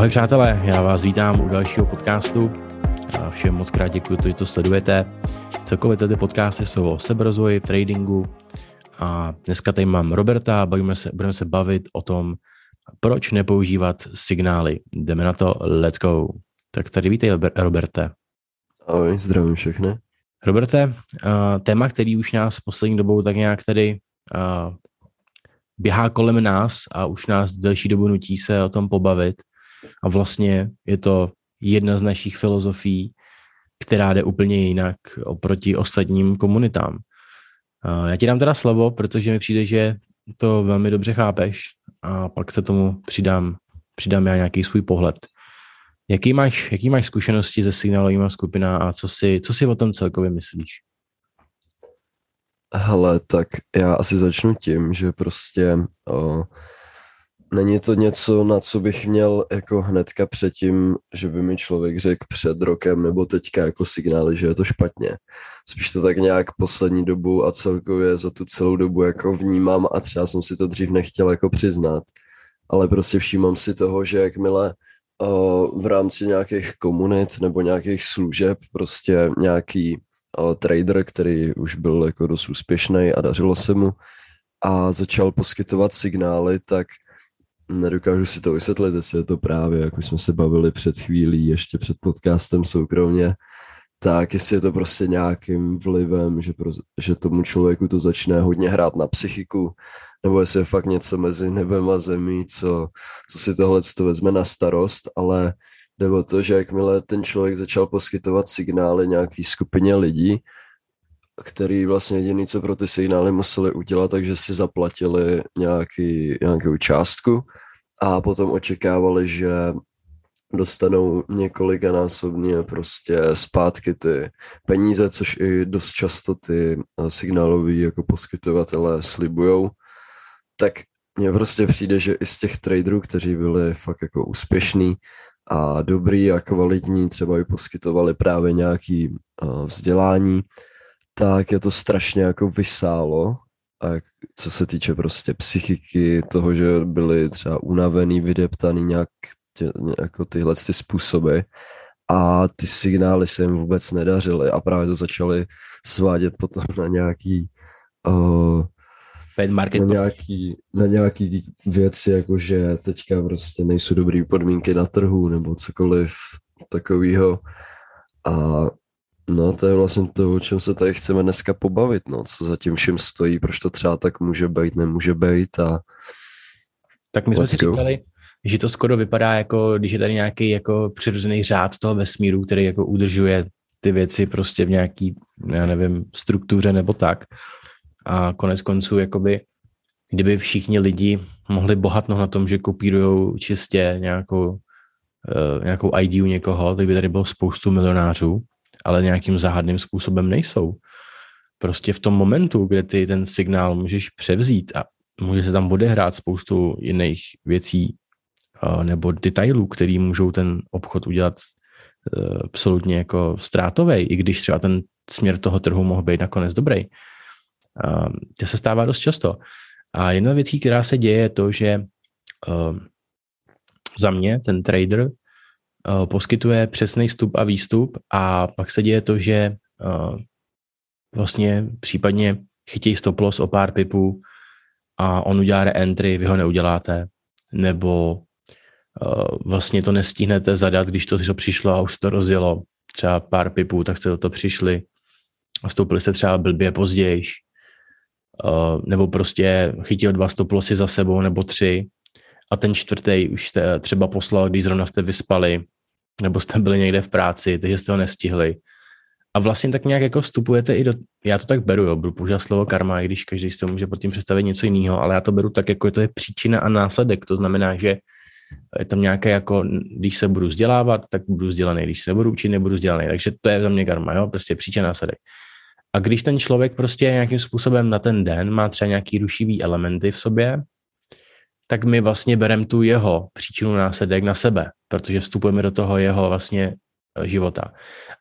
Ahoj přátelé, já vás vítám u dalšího podcastu. Všem moc krát děkuji, že to sledujete. Celkově tady podcasty jsou o seberozvoji, tradingu a dneska tady mám Roberta, bavíme se, budeme se bavit o tom, proč nepoužívat signály. Jdeme na to, let's go. Tak tady vítej, Roberte. Ahoj, zdravím všechny. Roberte, téma, který už nás poslední dobou tak nějak tady běhá kolem nás a už nás delší dobu nutí se o tom pobavit. A vlastně je to jedna z našich filozofií, která jde úplně jinak oproti ostatním komunitám. Já ti dám teda slovo, protože mi přijde, že to velmi dobře chápeš a pak se tomu přidám, přidám já nějaký svůj pohled. Jaký máš, jaký máš zkušenosti se signálovými skupina a co si, co si o tom celkově myslíš? Hele, tak já asi začnu tím, že prostě o, není to něco, na co bych měl jako hnedka předtím, že by mi člověk řekl před rokem nebo teďka jako signály, že je to špatně. Spíš to tak nějak poslední dobu a celkově za tu celou dobu jako vnímám a třeba jsem si to dřív nechtěl jako přiznat. Ale prostě všímám si toho, že jakmile v rámci nějakých komunit nebo nějakých služeb prostě nějaký trader, který už byl jako dost úspěšný a dařilo se mu a začal poskytovat signály, tak nedokážu si to vysvětlit, jestli je to právě, jak už jsme se bavili před chvílí, ještě před podcastem soukromně, tak jestli je to prostě nějakým vlivem, že, pro, že tomu člověku to začne hodně hrát na psychiku, nebo jestli je fakt něco mezi nebem a zemí, co, co si tohle to vezme na starost, ale nebo to, že jakmile ten člověk začal poskytovat signály nějaký skupině lidí, který vlastně jediný, co pro ty signály museli udělat, takže si zaplatili nějaký, nějakou částku a potom očekávali, že dostanou několika násobně prostě zpátky ty peníze, což i dost často ty eh, signáloví jako poskytovatelé slibujou, tak mně prostě přijde, že i z těch traderů, kteří byli fakt jako úspěšní a dobrý a kvalitní, třeba i poskytovali právě nějaký uh, vzdělání, tak je to strašně jako vysálo. A co se týče prostě psychiky, toho, že byli třeba unavený, vydeptaný nějak tě, jako tyhle ty způsoby. A ty signály se jim vůbec nedařily. A právě to začali svádět potom na nějaký uh, na nějaký, na nějaký věci, jako že teďka prostě nejsou dobré podmínky na trhu nebo cokoliv takového. A no to je vlastně to, o čem se tady chceme dneska pobavit, no, co za tím všem stojí, proč to třeba tak může být, nemůže být a tak my jsme si go. říkali, že to skoro vypadá jako, když je tady nějaký jako přirozený řád toho vesmíru, který jako udržuje ty věci prostě v nějaký, já nevím, struktuře nebo tak. A konec konců, jakoby, kdyby všichni lidi mohli bohatnout na tom, že kopírují čistě nějakou, uh, nějakou ideu někoho, tak by tady bylo spoustu milionářů, ale nějakým záhadným způsobem nejsou. Prostě v tom momentu, kde ty ten signál můžeš převzít a může se tam odehrát spoustu jiných věcí nebo detailů, který můžou ten obchod udělat uh, absolutně jako ztrátový, i když třeba ten směr toho trhu mohl být nakonec dobrý. To se stává dost často. A jedna věcí, která se děje, je to, že ehm, za mě ten trader poskytuje přesný vstup a výstup a pak se děje to, že eh, vlastně případně chytí stop loss o pár pipů a on udělá re-entry, vy ho neuděláte, nebo eh, vlastně to nestihnete zadat, když to přišlo a už to rozjelo třeba pár pipů, tak jste do toho přišli a vstoupili jste třeba blbě později nebo prostě chytil dva stoplosy za sebou nebo tři a ten čtvrtý už jste třeba poslal, když zrovna jste vyspali nebo jste byli někde v práci, takže jste ho nestihli. A vlastně tak nějak jako vstupujete i do, já to tak beru, jo, budu používat slovo karma, i když každý si to může pod tím představit něco jiného, ale já to beru tak, jako to je příčina a následek, to znamená, že je tam nějaké jako, když se budu vzdělávat, tak budu vzdělaný, když se nebudu učit, nebudu vzdělaný, takže to je za mě karma, jo, prostě příčina následek. A když ten člověk prostě nějakým způsobem na ten den má třeba nějaký rušivý elementy v sobě, tak my vlastně bereme tu jeho příčinu následek na sebe, protože vstupujeme do toho jeho vlastně eh, života.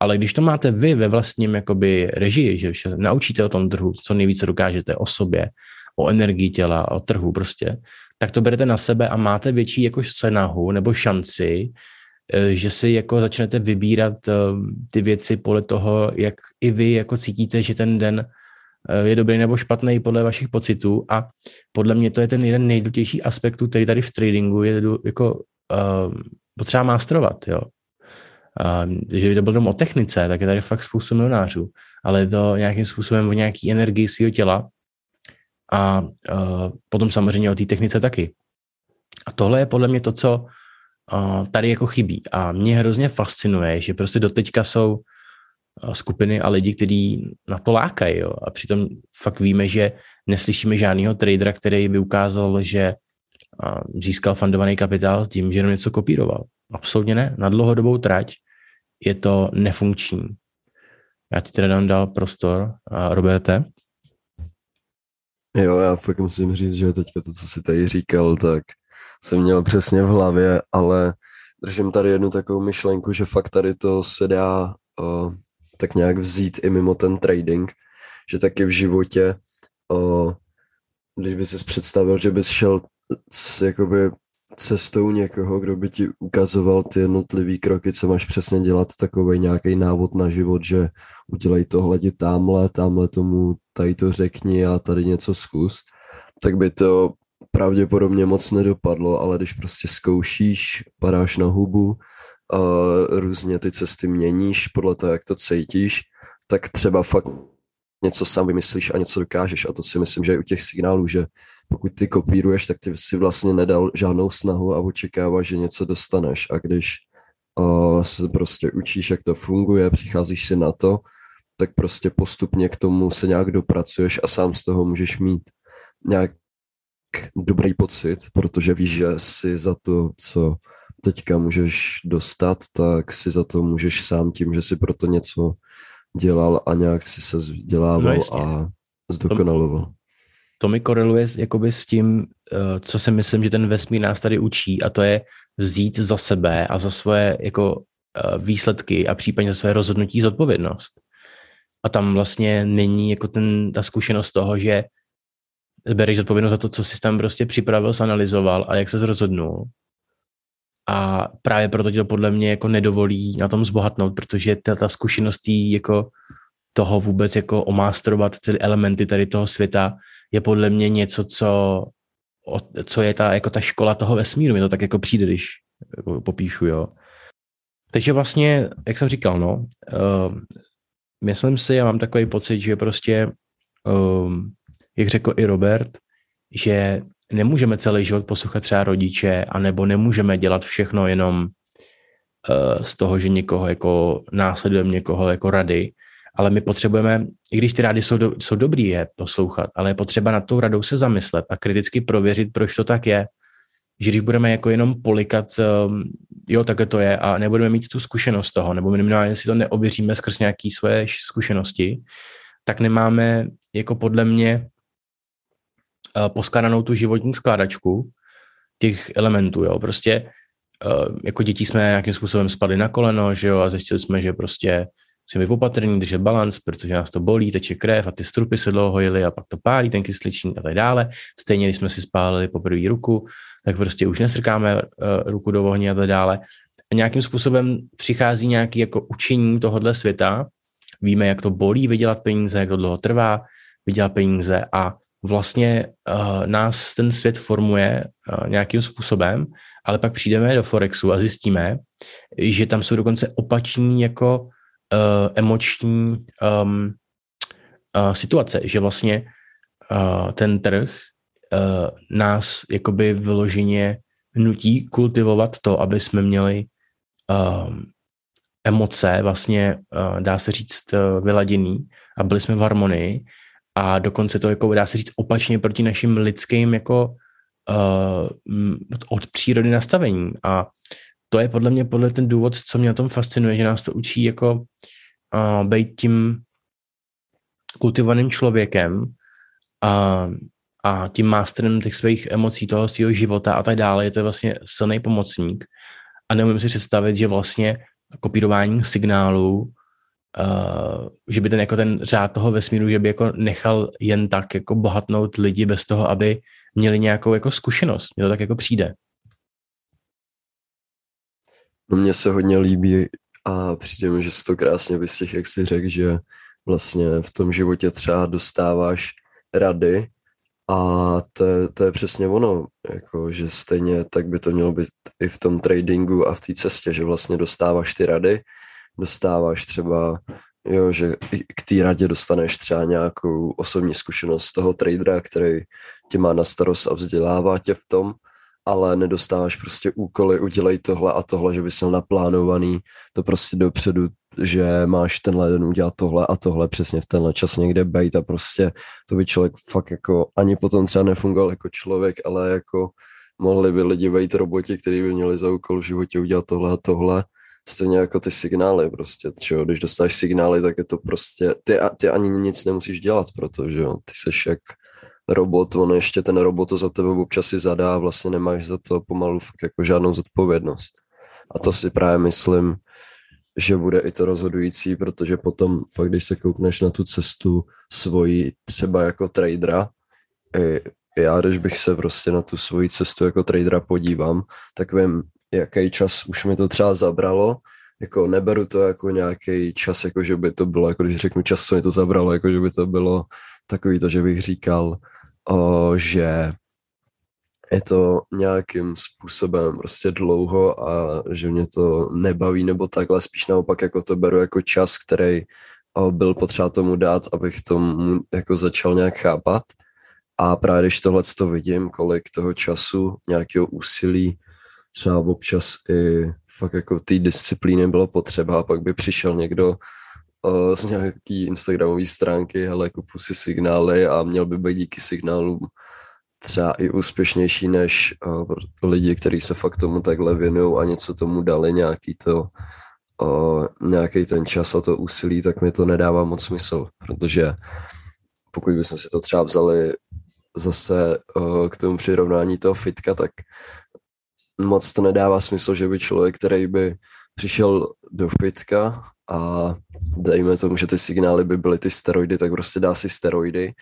Ale když to máte vy ve vlastním jakoby režii, že se naučíte o tom trhu, co nejvíce dokážete o sobě, o energii těla, o trhu prostě, tak to berete na sebe a máte větší jako snahu nebo šanci, eh, že si jako začnete vybírat eh, ty věci podle toho, jak i vy jako cítíte, že ten den je dobrý nebo špatný podle vašich pocitů a podle mě to je ten jeden nejdůležitější aspekt, který tady v tradingu je jako uh, potřeba mástrovat, jo. Uh, že by to bylo jenom o technice, tak je tady fakt spoustu milionářů, ale je to nějakým způsobem o nějaký energii svého těla a uh, potom samozřejmě o té technice taky. A tohle je podle mě to, co uh, tady jako chybí. A mě hrozně fascinuje, že prostě doteďka jsou skupiny a lidi, kteří na to lákají. Jo? A přitom fakt víme, že neslyšíme žádného tradera, který by ukázal, že získal fundovaný kapitál tím, že jenom něco kopíroval. Absolutně ne. Na dlouhodobou trať je to nefunkční. Já ti teda dám dál prostor, Roberte. Jo, já fakt musím říct, že teďka to, co si tady říkal, tak jsem měl přesně v hlavě, ale držím tady jednu takovou myšlenku, že fakt tady to se dá uh, tak nějak vzít i mimo ten trading, že taky v životě, uh, když by si představil, že bys šel s, jakoby cestou někoho, kdo by ti ukazoval ty jednotlivé kroky, co máš přesně dělat, takový nějaký návod na život, že udělej tohle, jdi tamhle, tamhle tomu, tady to řekni a tady něco zkus, tak by to pravděpodobně moc nedopadlo, ale když prostě zkoušíš, padáš na hubu, a různě ty cesty měníš podle toho, jak to cítíš, tak třeba fakt něco sám vymyslíš a něco dokážeš. A to si myslím, že je u těch signálů, že pokud ty kopíruješ, tak ty si vlastně nedal žádnou snahu a očekáváš, že něco dostaneš. A když uh, se prostě učíš, jak to funguje, přicházíš si na to, tak prostě postupně k tomu se nějak dopracuješ a sám z toho můžeš mít nějak dobrý pocit, protože víš, že si za to, co teďka můžeš dostat, tak si za to můžeš sám tím, že si proto něco dělal a nějak si se vzdělával no a zdokonaloval. To, to mi koreluje jakoby s tím, eh, co si myslím, že ten vesmír nás tady učí a to je vzít za sebe a za svoje jako eh, výsledky a případně za své rozhodnutí zodpovědnost. A tam vlastně není jako ten, ta zkušenost toho, že bereš zodpovědnost za to, co jsi tam prostě připravil, zanalizoval a jak se rozhodnul. A právě proto ti to podle mě jako nedovolí na tom zbohatnout, protože ta, ta zkušenost jako toho vůbec jako omástrovat ty elementy tady toho světa je podle mě něco, co, co je ta, jako ta škola toho vesmíru. Mi to tak jako přijde, když jako popíšu, jo. Takže vlastně, jak jsem říkal, no, uh, myslím si, já mám takový pocit, že prostě, um, jak řekl i Robert, že nemůžeme celý život poslouchat třeba rodiče, anebo nemůžeme dělat všechno jenom uh, z toho, že někoho jako následujeme někoho jako rady, ale my potřebujeme, i když ty rády jsou, do, jsou dobrý je poslouchat, ale je potřeba nad tou radou se zamyslet a kriticky prověřit, proč to tak je. Že když budeme jako jenom polikat, um, jo, tak to je, a nebudeme mít tu zkušenost toho, nebo minimálně si to neověříme skrz nějaké svoje zkušenosti, tak nemáme jako podle mě uh, poskladanou tu životní skládačku těch elementů, jo, prostě uh, jako děti jsme nějakým způsobem spadli na koleno, že jo, a zjistili jsme, že prostě musíme být opatrný, držet balans, protože nás to bolí, teče krev a ty strupy se dlouho jeli a pak to pálí ten kysličník a tak dále. Stejně, když jsme si spálili poprvé ruku, tak prostě už nestrkáme uh, ruku do ohně a tak dále. A nějakým způsobem přichází nějaké jako učení tohohle světa, víme, jak to bolí vydělat peníze, jak to dlouho trvá vydělat peníze a vlastně uh, nás ten svět formuje uh, nějakým způsobem, ale pak přijdeme do Forexu a zjistíme, že tam jsou dokonce opační jako uh, emoční um, uh, situace, že vlastně uh, ten trh uh, nás jakoby vyloženě nutí kultivovat to, aby jsme měli um, emoce vlastně, uh, dá se říct, uh, vyladěný a byli jsme v harmonii a dokonce to jako dá se říct opačně proti našim lidským jako uh, od přírody nastavení a to je podle mě podle ten důvod, co mě na tom fascinuje, že nás to učí jako uh, být tím kultivovaným člověkem a, a tím masterem těch svých emocí, toho svého života a tak dále. Je to vlastně silný pomocník. A neumím si představit, že vlastně kopírování signálů uh, že by ten jako ten řád toho vesmíru, že by jako nechal jen tak jako bohatnout lidi bez toho, aby měli nějakou jako zkušenost. Mně to tak jako přijde. No mně se hodně líbí a přijde mi, že to krásně vystih, jak jsi řekl, že vlastně v tom životě třeba dostáváš rady a to, to je přesně ono, jako, že stejně tak by to mělo být i v tom tradingu a v té cestě, že vlastně dostáváš ty rady, dostáváš třeba, jo, že k té radě dostaneš třeba nějakou osobní zkušenost toho tradera, který tě má na starost a vzdělává tě v tom, ale nedostáváš prostě úkoly, udělej tohle a tohle, že bys měl naplánovaný to prostě dopředu, že máš tenhle den udělat tohle a tohle přesně v tenhle čas někde bejt a prostě to by člověk fakt jako ani potom třeba nefungoval jako člověk, ale jako mohli by lidi být roboti, kteří by měli za úkol v životě udělat tohle a tohle. Stejně jako ty signály prostě, čo? když dostáš signály, tak je to prostě, ty, ty ani nic nemusíš dělat, protože jo, ty seš jak robot, on ještě ten robot to za tebe občas si zadá a vlastně nemáš za to pomalu jako žádnou zodpovědnost. A to si právě myslím, že bude i to rozhodující, protože potom fakt, když se koukneš na tu cestu svoji třeba jako tradera, já když bych se prostě na tu svoji cestu jako tradera podívám, tak vím, jaký čas už mi to třeba zabralo, jako neberu to jako nějaký čas, jako že by to bylo, jako když řeknu čas, co mi to zabralo, jako že by to bylo takový to, že bych říkal, o, že je to nějakým způsobem prostě dlouho a že mě to nebaví nebo takhle, spíš naopak jako to beru jako čas, který o, byl potřeba tomu dát, abych tomu jako začal nějak chápat. A právě když tohle to vidím, kolik toho času, nějakého úsilí, třeba občas i fakt jako té disciplíny bylo potřeba a pak by přišel někdo uh, z nějaký Instagramové stránky, hele, kupu si signály a měl by být díky signálům třeba i úspěšnější než uh, lidi, kteří se fakt tomu takhle věnují a něco tomu dali, nějaký to, uh, nějaký ten čas a to úsilí, tak mi to nedává moc smysl, protože pokud bychom si to třeba vzali zase uh, k tomu přirovnání toho fitka, tak moc to nedává smysl, že by člověk, který by přišel do fitka a dejme tomu, že ty signály by byly ty steroidy, tak prostě dá si steroidy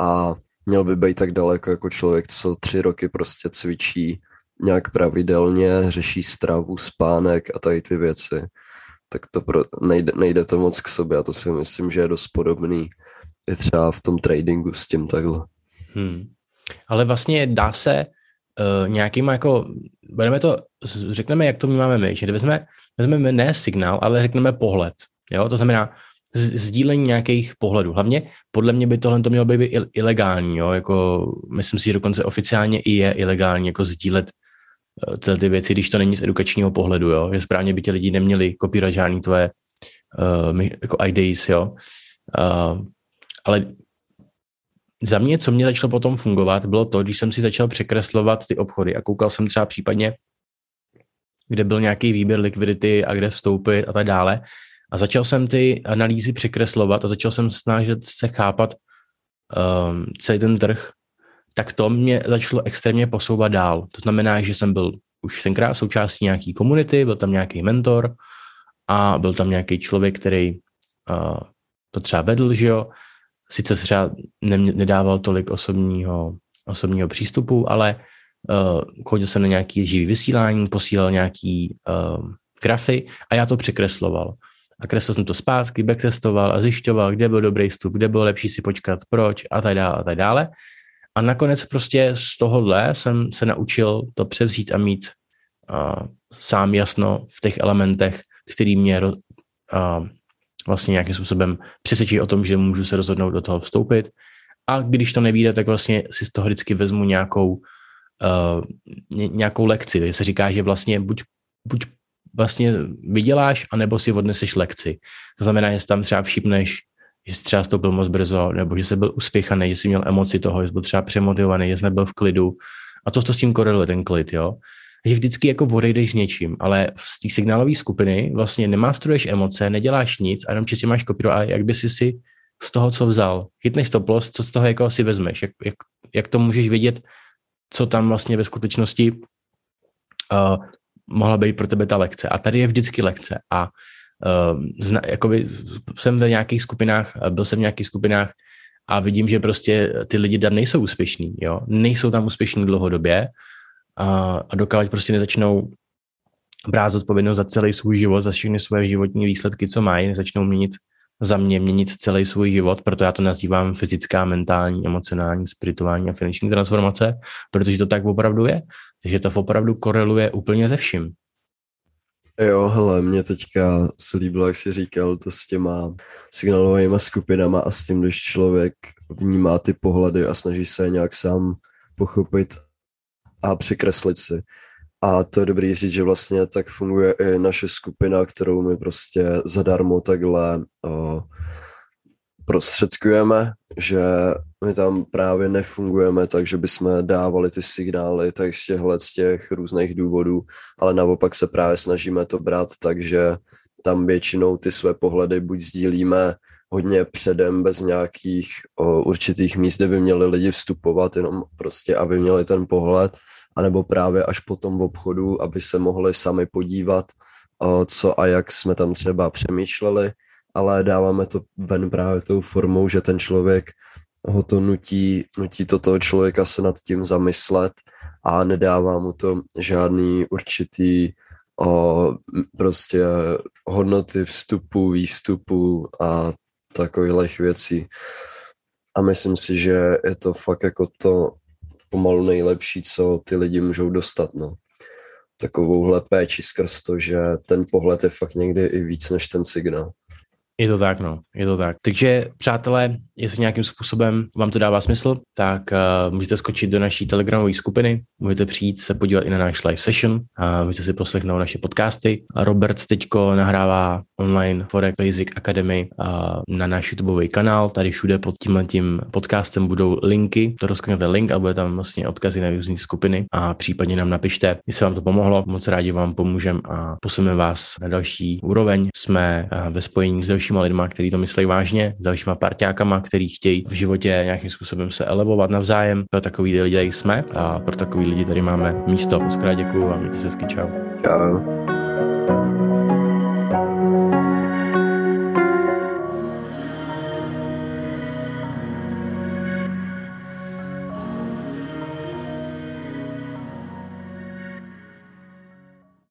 a měl by být tak daleko jako člověk, co tři roky prostě cvičí nějak pravidelně, řeší stravu, spánek a tady ty věci. Tak to pro, nejde, nejde to moc k sobě a to si myslím, že je dost podobný i třeba v tom tradingu s tím takhle. Hmm. Ale vlastně dá se uh, nějakým jako, budeme to, řekneme, jak to my máme my, že vezmeme, vezmeme ne signál, ale řekneme pohled. Jo? To znamená sdílení nějakých pohledů. Hlavně podle mě by tohle to mělo být ilegální. Jo? Jako, myslím si, že dokonce oficiálně i je ilegální jako sdílet uh, tyhle ty věci, když to není z edukačního pohledu. Jo? Že správně by ti lidi neměli kopírovat žádný tvoje uh, jako IDs. Jo? Uh, ale za mě, co mě začalo potom fungovat, bylo to, když jsem si začal překreslovat ty obchody a koukal jsem třeba případně, kde byl nějaký výběr likvidity a kde vstoupit a tak dále. A začal jsem ty analýzy překreslovat a začal jsem snažit se chápat um, celý ten trh, tak to mě začalo extrémně posouvat dál. To znamená, že jsem byl už tenkrát součástí nějaký komunity, byl tam nějaký mentor a byl tam nějaký člověk, který uh, to třeba vedl, že jo, sice třeba ne, nedával tolik osobního, osobního přístupu, ale uh, chodil jsem na nějaký živý vysílání, posílal nějaký uh, grafy a já to překresloval. A kreslil jsem to zpátky, backtestoval a zjišťoval, kde byl dobrý vstup, kde bylo lepší si počkat, proč a tak dále a tak dále. A nakonec prostě z tohohle jsem se naučil to převzít a mít uh, sám jasno v těch elementech, který mě uh, vlastně nějakým způsobem přesvědčí o tom, že můžu se rozhodnout do toho vstoupit. A když to nevíde, tak vlastně si z toho vždycky vezmu nějakou, uh, nějakou lekci. Se říká, že vlastně buď, buď vlastně vyděláš, anebo si odneseš lekci. To znamená, že tam třeba všipneš, že jsi třeba stoupil moc brzo, nebo že jsi byl uspěchaný, že jsi měl emoci toho, že jsi byl třeba přemotivovaný, že jsi nebyl v klidu. A to, to s tím koreluje ten klid, jo že vždycky jako odejdeš s něčím, ale z té signálové skupiny vlastně nemástruješ emoce, neděláš nic a jenom čistě máš kopíru a jak by si si z toho, co vzal, chytneš stop loss, co z toho jako si vezmeš, jak, jak, jak to můžeš vědět, co tam vlastně ve skutečnosti uh, mohla být pro tebe ta lekce. A tady je vždycky lekce a uh, zna, jakoby jsem ve nějakých skupinách, byl jsem v nějakých skupinách a vidím, že prostě ty lidi tam nejsou úspěšní, jo, nejsou tam úspěšní dlouhodobě a, a dokávat prostě nezačnou brát zodpovědnost za celý svůj život, za všechny svoje životní výsledky, co mají, nezačnou měnit za mě měnit celý svůj život, proto já to nazývám fyzická, mentální, emocionální, spirituální a finanční transformace, protože to tak opravdu je, že to opravdu koreluje úplně ze vším. Jo, hele, mě teďka se líbilo, jak jsi říkal, to s těma signalovými skupinama a s tím, když člověk vnímá ty pohledy a snaží se nějak sám pochopit a překreslit si. A to je dobrý říct, že vlastně tak funguje i naše skupina, kterou my prostě zadarmo takhle o, prostředkujeme, že my tam právě nefungujeme tak, že bychom dávali ty signály tak z těchhle z těch různých důvodů, ale naopak se právě snažíme to brát tak, že tam většinou ty své pohledy buď sdílíme hodně předem, bez nějakých o, určitých míst, kde by měli lidi vstupovat, jenom prostě, aby měli ten pohled, anebo právě až potom v obchodu, aby se mohli sami podívat, o, co a jak jsme tam třeba přemýšleli, ale dáváme to ven právě tou formou, že ten člověk ho to nutí, nutí to toho člověka se nad tím zamyslet a nedává mu to žádný určitý o, prostě hodnoty vstupu, výstupu a takových věcí. A myslím si, že je to fakt jako to pomalu nejlepší, co ty lidi můžou dostat, no. Takovouhle péči skrz to, že ten pohled je fakt někdy i víc než ten signál. Je to tak, no, je to tak. Takže, přátelé, jestli nějakým způsobem vám to dává smysl, tak uh, můžete skočit do naší telegramové skupiny, můžete přijít se podívat i na náš live session, uh, můžete si poslechnout naše podcasty. Robert teďko nahrává online Forex Basic Academy na náš YouTubeový kanál, tady všude pod tímhle tím podcastem budou linky, to rozkliknete link a bude tam vlastně odkazy na různé skupiny a případně nám napište, jestli vám to pomohlo, moc rádi vám pomůžeme a posuneme vás na další úroveň. Jsme uh, ve spojení s další dalšíma lidma, kteří to myslí vážně, s dalšíma parťákama, kteří chtějí v životě nějakým způsobem se elevovat navzájem. Pro takový lidi jsme a pro takový lidi tady máme místo. Moc krát děkuju a mějte se hezky. Čau. Čau.